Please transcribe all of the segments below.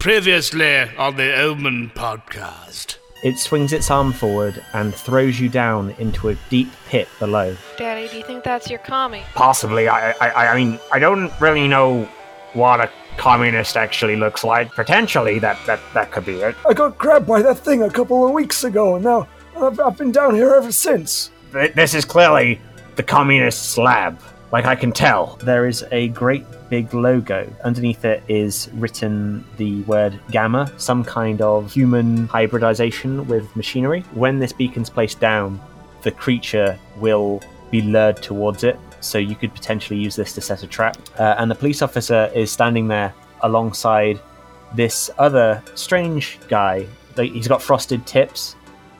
Previously on the Omen podcast. It swings its arm forward and throws you down into a deep pit below. Daddy, do you think that's your commie? Possibly. I, I, I mean, I don't really know what a communist actually looks like. Potentially, that, that, that could be it. I got grabbed by that thing a couple of weeks ago, and now I've, I've been down here ever since. This is clearly the communist's lab. Like I can tell. There is a great big logo. Underneath it is written the word Gamma, some kind of human hybridization with machinery. When this beacon's placed down, the creature will be lured towards it, so you could potentially use this to set a trap. Uh, and the police officer is standing there alongside this other strange guy. He's got frosted tips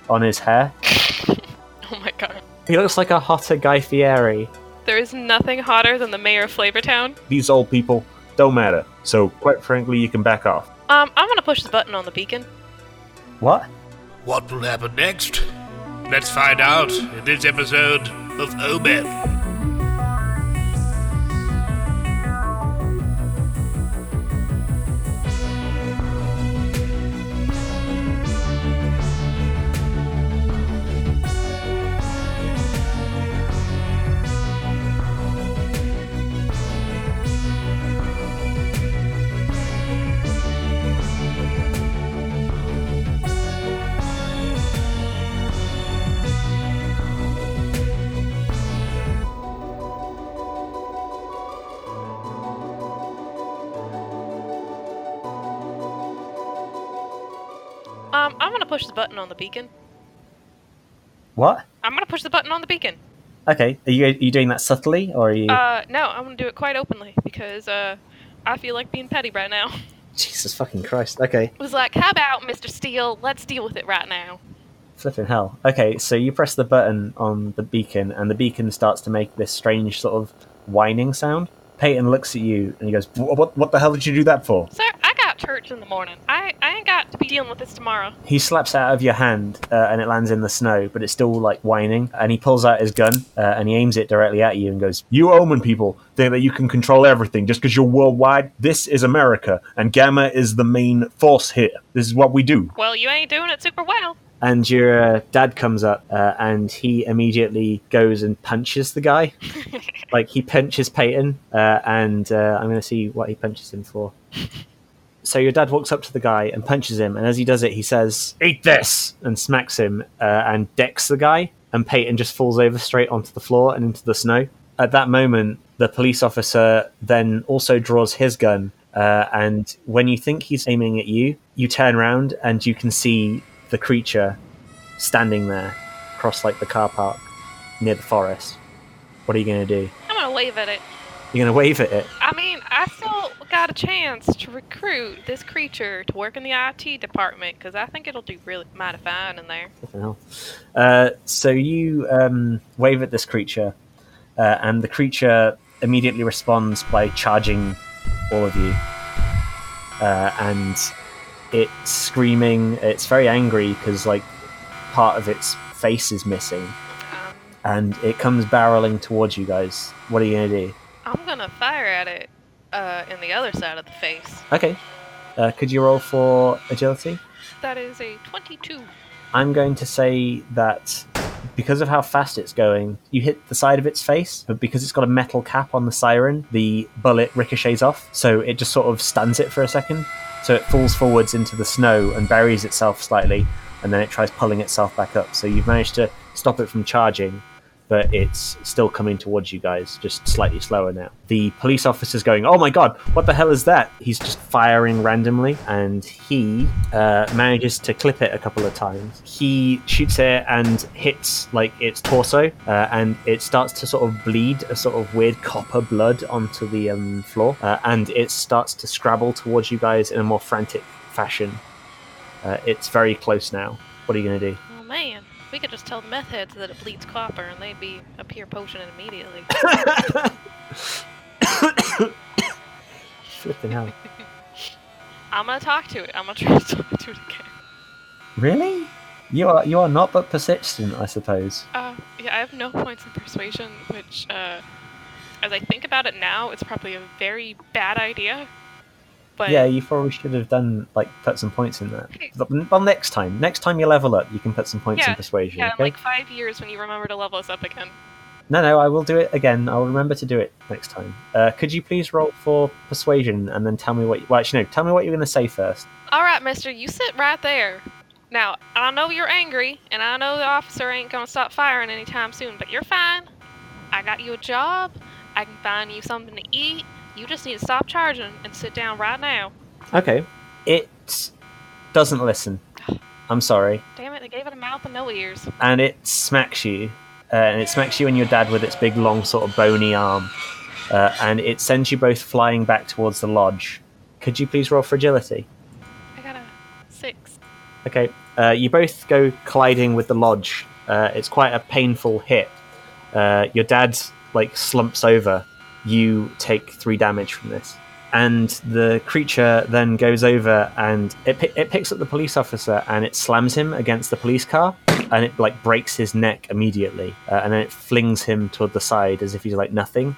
on his hair. Oh my god. He looks like a hotter Guy Fieri. There is nothing hotter than the mayor of Flavortown. These old people don't matter. So, quite frankly, you can back off. Um, I'm gonna push the button on the beacon. What? What will happen next? Let's find out in this episode of Omen. Button on the beacon. What? I'm gonna push the button on the beacon. Okay, are you, are you doing that subtly, or are you? Uh, no, I'm gonna do it quite openly because, uh, I feel like being petty right now. Jesus fucking Christ. Okay, It was like, how about Mr. Steele? Let's deal with it right now. flipping hell. Okay, so you press the button on the beacon, and the beacon starts to make this strange sort of whining sound. Peyton looks at you and he goes, Wh- What, what the hell did you do that for? Sir, church in the morning. I, I ain't got to be dealing with this tomorrow. He slaps out of your hand uh, and it lands in the snow, but it's still like whining. And he pulls out his gun uh, and he aims it directly at you and goes, You Omen people think that you can control everything just because you're worldwide. This is America, and Gamma is the main force here. This is what we do. Well, you ain't doing it super well. and your uh, dad comes up uh, and he immediately goes and punches the guy. like he punches Peyton, uh, and uh, I'm going to see what he punches him for. So your dad walks up to the guy and punches him, and as he does it, he says, "Eat this!" and smacks him uh, and decks the guy. And Peyton just falls over straight onto the floor and into the snow. At that moment, the police officer then also draws his gun, uh, and when you think he's aiming at you, you turn around and you can see the creature standing there across like the car park near the forest. What are you going to do? I'm gonna wave at it. You're going to wave at it. I mean, I still got a chance to recruit this creature to work in the IT department because I think it'll do really mighty fine in there. Uh, so you um, wave at this creature, uh, and the creature immediately responds by charging all of you. Uh, and it's screaming. It's very angry because like part of its face is missing, Um, and it comes barreling towards you guys. What are you gonna do? I'm gonna fire at it uh, in the other side of the face. Okay. Uh, could you roll for agility? That is a 22. I'm going to say that because of how fast it's going, you hit the side of its face, but because it's got a metal cap on the siren, the bullet ricochets off, so it just sort of stuns it for a second. So it falls forwards into the snow and buries itself slightly, and then it tries pulling itself back up. So you've managed to stop it from charging, but it's still coming towards you guys, just slightly slower now. The police officer's going, Oh my god, what the hell is that? He's just firing randomly, and he uh, manages to clip it a couple of times. He shoots it and hits like its torso, uh, and it starts to sort of bleed a sort of weird copper blood onto the um, floor, uh, and it starts to scrabble towards you guys in a more frantic fashion. Uh, it's very close now. What are you going to do? Oh man, we could just tell the meth heads that it bleeds copper and they'd be here poaching it immediately. Flipping hell. I'm gonna talk to it. I'm gonna try to talk to it again. Really? You are you are not but persistent, I suppose. Uh, yeah, I have no points in persuasion, which, uh, as I think about it now, it's probably a very bad idea. But Yeah, you probably should have done like put some points in that. But- Well, next time, next time you level up, you can put some points Yeah, in persuasion. yeah, in like five years when you remember to level us up again. No, no, I will do it again. I'll remember to do it next time. Uh, could you please roll for persuasion and then tell me what? You, well, actually, no. Tell me what you're going to say first. All right, Mister, you sit right there. Now I know you're angry, and I know the officer ain't gonna stop firing anytime soon, but you're fine. I got you a job. I can find you something to eat. You just need to stop charging and sit down right now. Okay. It doesn't listen. I'm sorry, Damn it, they gave it a mouth and no ears. and it smacks you, uh, and it smacks you and your dad with its big, long, sort of bony arm, uh, and it sends you both flying back towards the lodge. Could you please roll fragility? I got a six. Okay. Uh, you both go colliding with the lodge. Uh, it's quite a painful hit. Uh, your dad like slumps over. You take three damage from this, and the creature then goes over and it it picks up the police officer and it slams him against the police car, and it like breaks his neck immediately, uh, and then it flings him toward the side as if he's like nothing,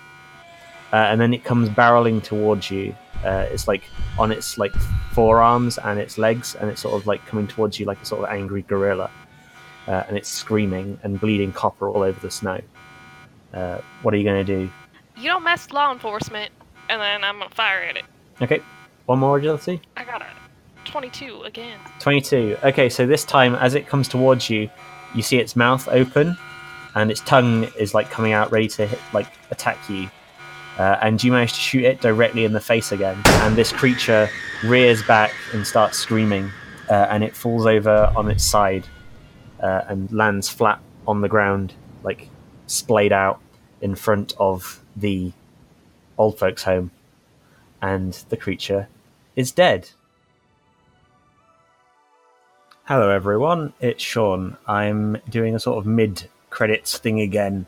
uh, and then it comes barreling towards you. Uh, it's like on its like forearms and its legs, and it's sort of like coming towards you like a sort of angry gorilla, uh, and it's screaming and bleeding copper all over the snow. Uh, what are you going to do? You don't mess law enforcement, and then I'm gonna fire at it. Okay, one more agility. I got a 22 again. 22. Okay, so this time, as it comes towards you, you see its mouth open, and its tongue is like coming out, ready to hit, like attack you. Uh, and you manage to shoot it directly in the face again. And this creature rears back and starts screaming, uh, and it falls over on its side uh, and lands flat on the ground, like splayed out in front of the old folks' home. And the creature is dead. Hello, everyone. It's Sean. I'm doing a sort of mid credits thing again.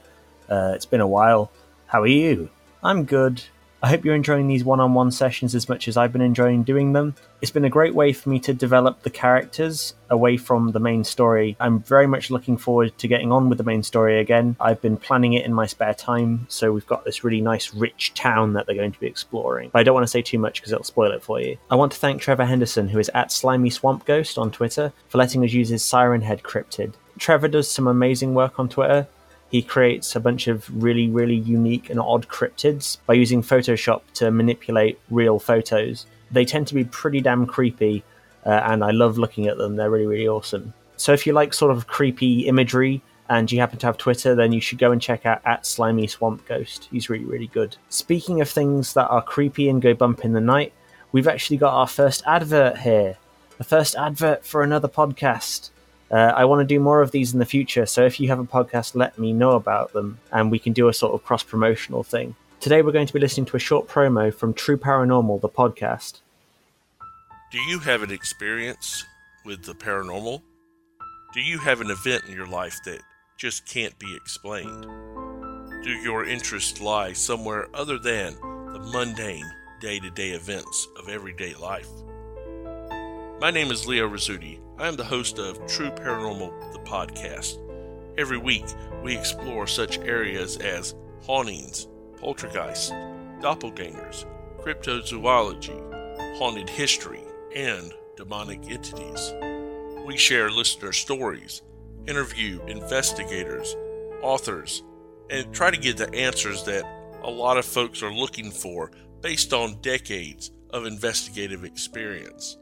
Uh, it's been a while. How are you? I'm good. I hope you're enjoying these one on one sessions as much as I've been enjoying doing them. It's been a great way for me to develop the characters away from the main story. I'm very much looking forward to getting on with the main story again. I've been planning it in my spare time, so we've got this really nice, rich town that they're going to be exploring. But I don't want to say too much because it'll spoil it for you. I want to thank Trevor Henderson, who is at Slimy Swamp Ghost on Twitter, for letting us use his Siren Head cryptid. Trevor does some amazing work on Twitter. He creates a bunch of really, really unique and odd cryptids by using Photoshop to manipulate real photos. They tend to be pretty damn creepy, uh, and I love looking at them. They're really, really awesome. So if you like sort of creepy imagery and you happen to have Twitter, then you should go and check out at Slimy Swamp Ghost. He's really, really good. Speaking of things that are creepy and go bump in the night, we've actually got our first advert here. The first advert for another podcast. Uh, I want to do more of these in the future, so if you have a podcast, let me know about them and we can do a sort of cross promotional thing. Today, we're going to be listening to a short promo from True Paranormal, the podcast. Do you have an experience with the paranormal? Do you have an event in your life that just can't be explained? Do your interests lie somewhere other than the mundane day to day events of everyday life? My name is Leo Rizzuti. I am the host of True Paranormal, the podcast. Every week, we explore such areas as hauntings, poltergeists, doppelgangers, cryptozoology, haunted history, and demonic entities. We share listener stories, interview investigators, authors, and try to get the answers that a lot of folks are looking for based on decades of investigative experience.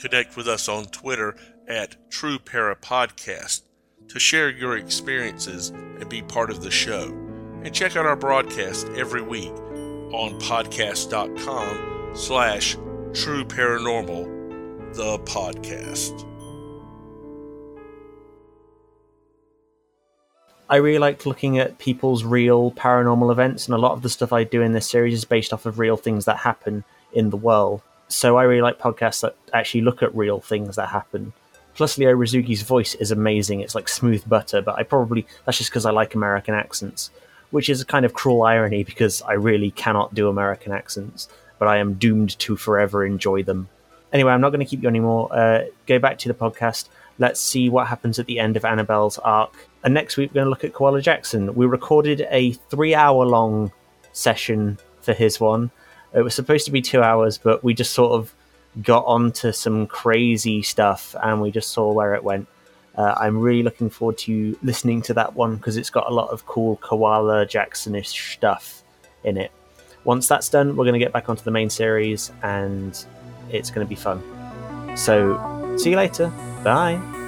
Connect with us on Twitter at True Para Podcast to share your experiences and be part of the show. And check out our broadcast every week on podcast.com slash true paranormal the podcast. I really like looking at people's real paranormal events, and a lot of the stuff I do in this series is based off of real things that happen in the world. So I really like podcasts that actually look at real things that happen. Plus, Leo Rizzuti's voice is amazing. It's like smooth butter, but I probably that's just because I like American accents, which is a kind of cruel irony because I really cannot do American accents, but I am doomed to forever enjoy them. Anyway, I'm not going to keep you anymore. Uh, go back to the podcast. Let's see what happens at the end of Annabelle's arc. And next week, we're going to look at Koala Jackson. We recorded a three hour long session for his one. It was supposed to be two hours, but we just sort of got onto some crazy stuff and we just saw where it went. Uh, I'm really looking forward to listening to that one because it's got a lot of cool Koala Jacksonish stuff in it. Once that's done, we're going to get back onto the main series and it's going to be fun. So, see you later. Bye.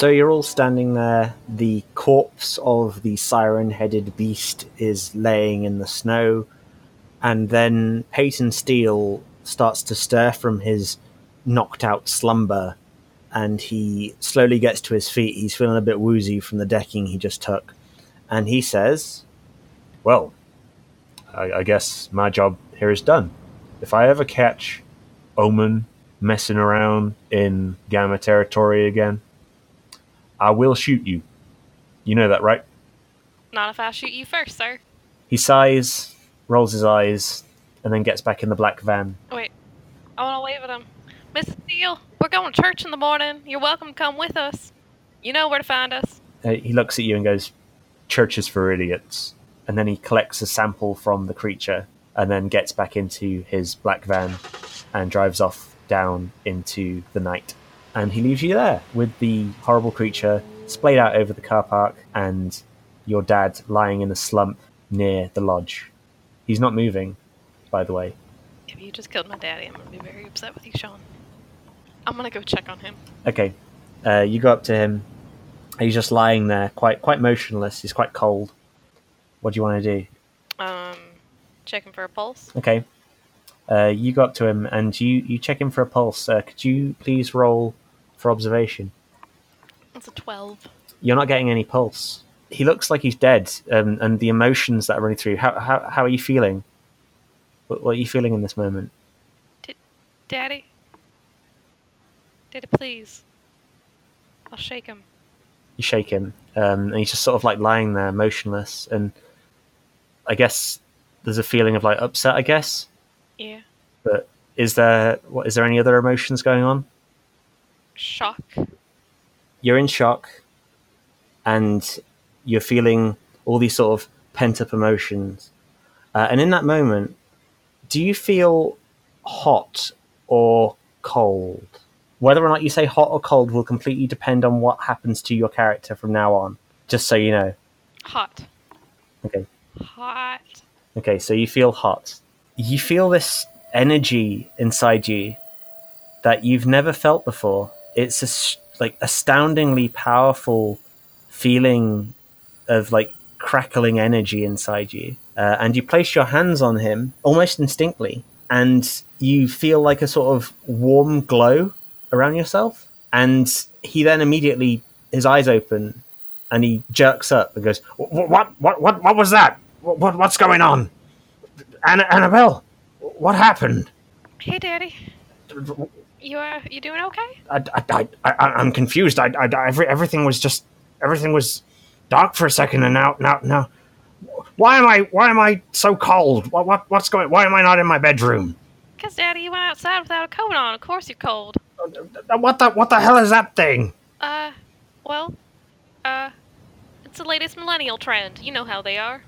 So you're all standing there. The corpse of the siren headed beast is laying in the snow. And then Peyton Steele starts to stir from his knocked out slumber. And he slowly gets to his feet. He's feeling a bit woozy from the decking he just took. And he says, Well, I, I guess my job here is done. If I ever catch Omen messing around in Gamma territory again, I will shoot you. You know that, right? Not if I shoot you first, sir. He sighs, rolls his eyes, and then gets back in the black van. Wait, I want to wave at him. Mrs. Steele, we're going to church in the morning. You're welcome to come with us. You know where to find us. Uh, he looks at you and goes, Church is for idiots. And then he collects a sample from the creature and then gets back into his black van and drives off down into the night. And he leaves you there with the horrible creature splayed out over the car park and your dad lying in a slump near the lodge. He's not moving, by the way. If you just killed my daddy, I'm going to be very upset with you, Sean. I'm going to go check on him. Okay, uh, you go up to him. He's just lying there, quite quite motionless. He's quite cold. What do you want to do? Um, check him for a pulse. Okay. Uh, you go up to him and you, you check him for a pulse. Uh, could you please roll for observation? That's a 12. You're not getting any pulse. He looks like he's dead, um, and the emotions that are running through. How, how, how are you feeling? What, what are you feeling in this moment? Daddy? Daddy, please. I'll shake him. You shake him, um, and he's just sort of like lying there, motionless. And I guess there's a feeling of like upset. I guess, Yeah. but is there what is there any other emotions going on? Shock. you're in shock and you're feeling all these sort of pent up emotions. Uh, and in that moment, do you feel hot or cold? Whether or not you say hot or cold will completely depend on what happens to your character from now on, just so you know. Hot. Okay. Hot. Okay, so you feel hot. You feel this energy inside you that you've never felt before. It's a s- like astoundingly powerful feeling of like crackling energy inside you. Uh, and you place your hands on him almost instinctively, and you feel like a sort of warm glow around yourself. And he then immediately his eyes open, and he jerks up and goes, Wh- What? What? What? What was that? What? What's going on? Anna, Annabelle, what happened? Hey, Daddy. You uh, you doing okay? I, I, I, I, I'm confused. I, I, every, everything was just, everything was dark for a second, and now, now, now, why am I, why am I so cold? What, what, what's going? Why am I not in my bedroom? Cause Daddy, you went outside without a coat on. Of course you're cold. What the, what the hell is that thing? Uh, well, uh, it's the latest millennial trend. You know how they are.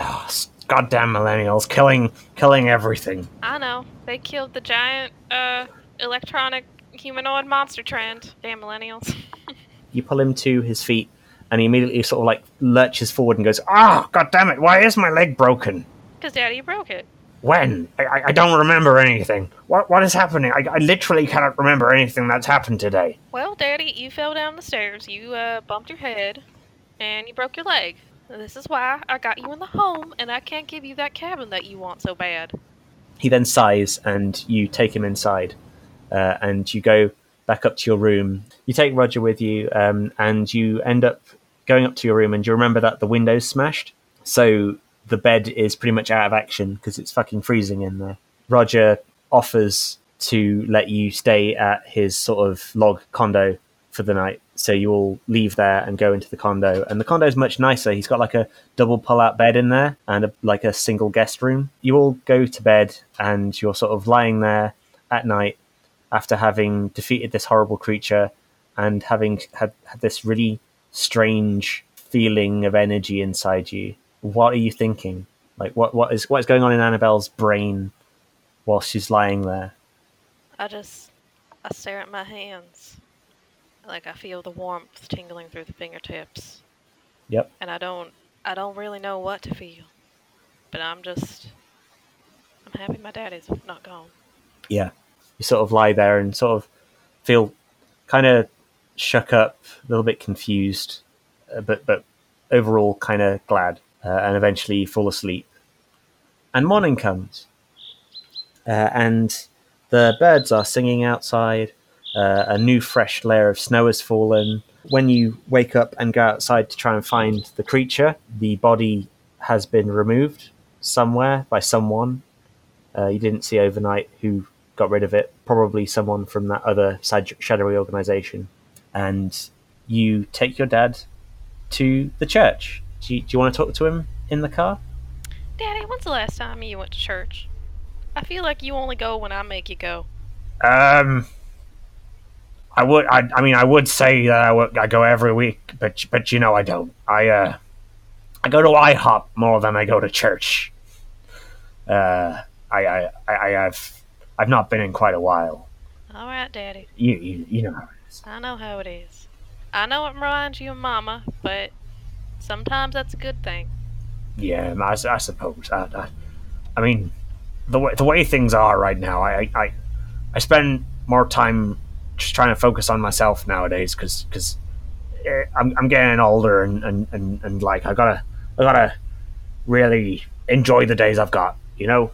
Oh, goddamn millennials killing, killing everything. I know. They killed the giant, uh, electronic humanoid monster trend. Damn millennials. you pull him to his feet, and he immediately sort of like lurches forward and goes, Ah, god damn it! Why is my leg broken? Cause Daddy, broke it. When? I, I, I don't remember anything. What, what is happening? I, I literally cannot remember anything that's happened today. Well, Daddy, you fell down the stairs. You, uh, bumped your head, and you broke your leg. This is why I got you in the home, and I can't give you that cabin that you want so bad. he then sighs and you take him inside uh, and you go back up to your room. You take Roger with you, um, and you end up going up to your room, and you remember that the window's smashed, so the bed is pretty much out of action because it's fucking freezing in there. Roger offers to let you stay at his sort of log condo for the night. So you all leave there and go into the condo. And the condo is much nicer. He's got like a double pull out bed in there and a, like a single guest room. You all go to bed and you're sort of lying there at night after having defeated this horrible creature and having had, had this really strange feeling of energy inside you. What are you thinking? Like what what is what is going on in Annabelle's brain while she's lying there? I just I stare at my hands. Like I feel the warmth tingling through the fingertips. Yep. And I don't I don't really know what to feel. But I'm just I'm happy my daddy's not gone. Yeah. You sort of lie there and sort of feel kind of shook up, a little bit confused, uh, but but overall kind of glad. Uh, and eventually fall asleep. And morning comes. Uh, and the birds are singing outside. Uh, a new fresh layer of snow has fallen. When you wake up and go outside to try and find the creature, the body has been removed somewhere by someone. Uh, you didn't see overnight who got rid of it. Probably someone from that other sad- shadowy organization. And you take your dad to the church. Do you, do you want to talk to him in the car? Daddy, when's the last time you went to church? I feel like you only go when I make you go. Um, I would. I, I mean, I would say that I, would, I go every week, but but you know I don't. I uh, I go to IHOP more than I go to church. Uh, I I I, I have I've not been in quite a while. All right, Daddy. You you, you know how it is. I know how it is. I know it reminds you of Mama, but sometimes that's a good thing. Yeah, I, I suppose. I, I, I mean, the way the way things are right now, I I, I spend more time just trying to focus on myself nowadays because because eh, I'm I'm getting older and, and, and, and like I gotta I gotta really enjoy the days I've got, you know,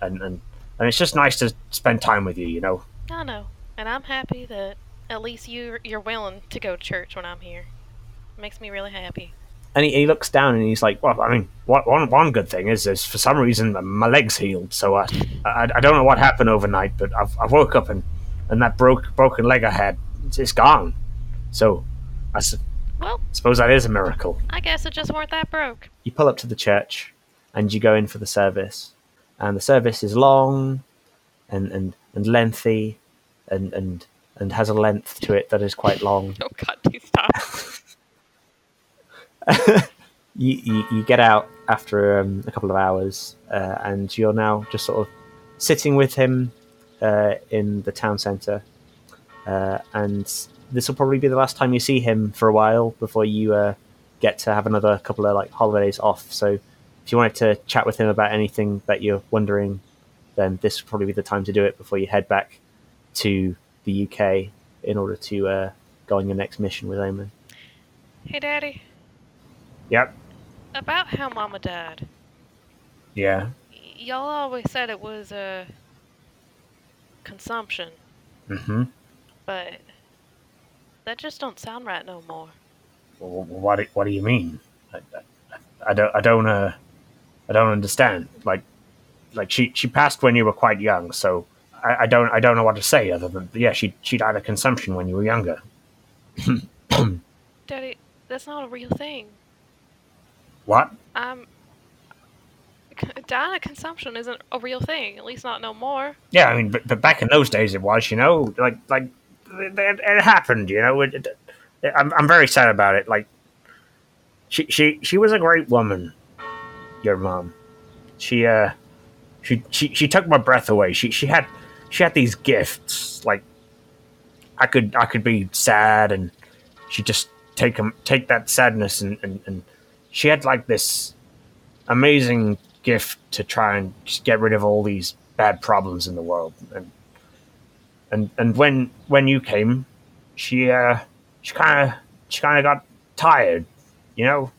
and and and it's just nice to spend time with you, you know. I know, and I'm happy that at least you you're willing to go to church when I'm here. It makes me really happy. And he, he looks down and he's like, Well, I mean, what, one one good thing is, is for some reason my legs healed, so I, I I don't know what happened overnight, but I've I woke up and and that broke broken leg I had, it's, it's gone. So I su- Well, suppose that is a miracle. I guess it just weren't that broke. you pull up to the church and you go in for the service. And the service is long and, and, and lengthy and, and, and has a length to it that is quite long. Oh God, please stop. you, you, you get out after um, a couple of hours uh, and you're now just sort of sitting with him uh, in the town centre. Uh, and this will probably be the last time you see him for a while before you uh, get to have another couple of like holidays off. So if you wanted to chat with him about anything that you're wondering, then this would probably be the time to do it before you head back to the UK in order to uh, go on your next mission with Omen. hey, Daddy. Yep. About how Mama died. Yeah. Y- y'all always said it was uh, consumption, Mm-hmm. but that just don't sound right no more. Well, what do- what do you mean? I, I, I don't I don't uh I don't understand. Like like she she passed when you were quite young, so I, I don't I don't know what to say other than yeah she she died of consumption when you were younger. Daddy, that's not a real thing. What? Um, dying of consumption isn't a real thing, at least not no more. Yeah, I mean, but, but back in those days it was, you know, like like it, it, it happened, you know. It, it, I'm I'm very sad about it. Like she she she was a great woman, your mom. She uh she she she took my breath away. She she had she had these gifts. Like I could I could be sad and she just take them take that sadness and, and and she had like this amazing gift to try and just get rid of all these bad problems in the world and and and when when you came she uh she kind of she kind of got tired you know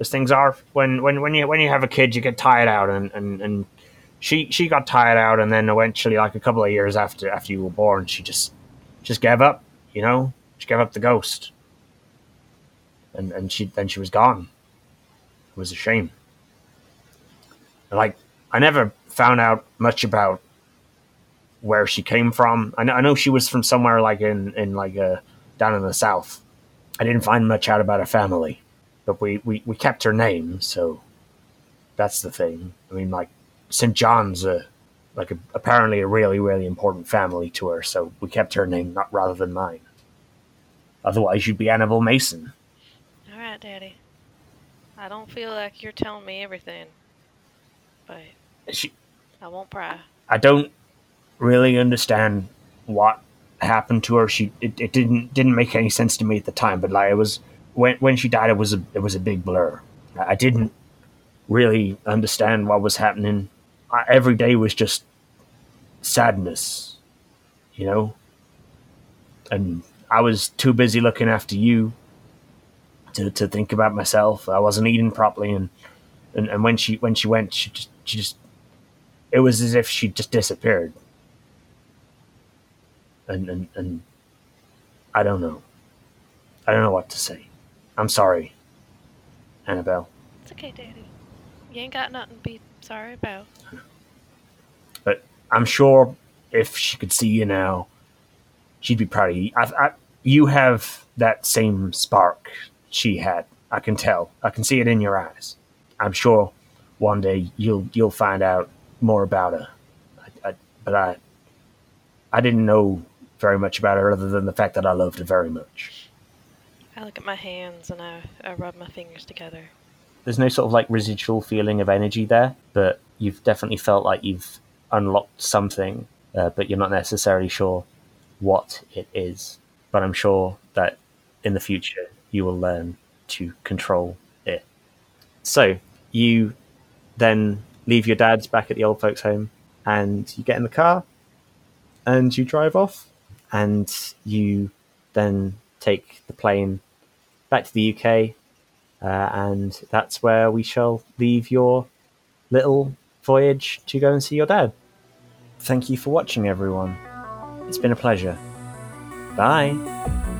as things are when when when you when you have a kid you get tired out and and and she she got tired out and then eventually like a couple of years after after you were born she just just gave up. You know, she gave up the ghost, and and she then she was gone. It was a shame. Like I never found out much about where she came from. I know, I know she was from somewhere like in in like uh, down in the south. I didn't find much out about her family, but we we, we kept her name, so that's the thing. I mean, like St. John's a like a, apparently a really really important family to her, so we kept her name not rather than mine. Otherwise, you'd be Annabelle Mason. All right, Daddy. I don't feel like you're telling me everything, but She, I won't pry. I don't really understand what happened to her. She it, it didn't didn't make any sense to me at the time, but like it was when when she died, it was a it was a big blur. I didn't really understand what was happening. I, every day was just sadness, you know. And I was too busy looking after you to to think about myself. I wasn't eating properly, and and, and when she when she went, she just she just it was as if she just disappeared. And, and and I don't know. I don't know what to say. I'm sorry, Annabelle. It's okay, Daddy. You ain't got nothing to be sorry about. But I'm sure if she could see you now, she'd be proud of you. I, I, you have that same spark she had. I can tell. I can see it in your eyes. I'm sure one day you'll you'll find out more about her. I, I, but I I didn't know very much about her other than the fact that I loved her very much. I look at my hands and I, I rub my fingers together. There's no sort of like residual feeling of energy there, but you've definitely felt like you've unlocked something, uh, but you're not necessarily sure what it is. But I'm sure that in the future you will learn to control it. So you then leave your dad's back at the old folks' home, and you get in the car, and you drive off, and you then take the plane back to the UK, uh, and that's where we shall leave your little voyage to go and see your dad. Thank you for watching, everyone. It's been a pleasure. Bye.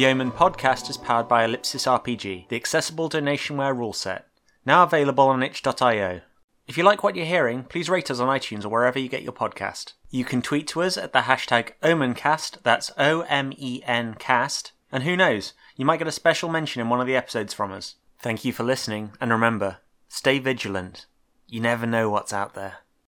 The Omen podcast is powered by Ellipsis RPG, the accessible donationware rule set, now available on itch.io. If you like what you're hearing, please rate us on iTunes or wherever you get your podcast. You can tweet to us at the hashtag OmenCast, that's O M E N cast, and who knows, you might get a special mention in one of the episodes from us. Thank you for listening, and remember, stay vigilant. You never know what's out there.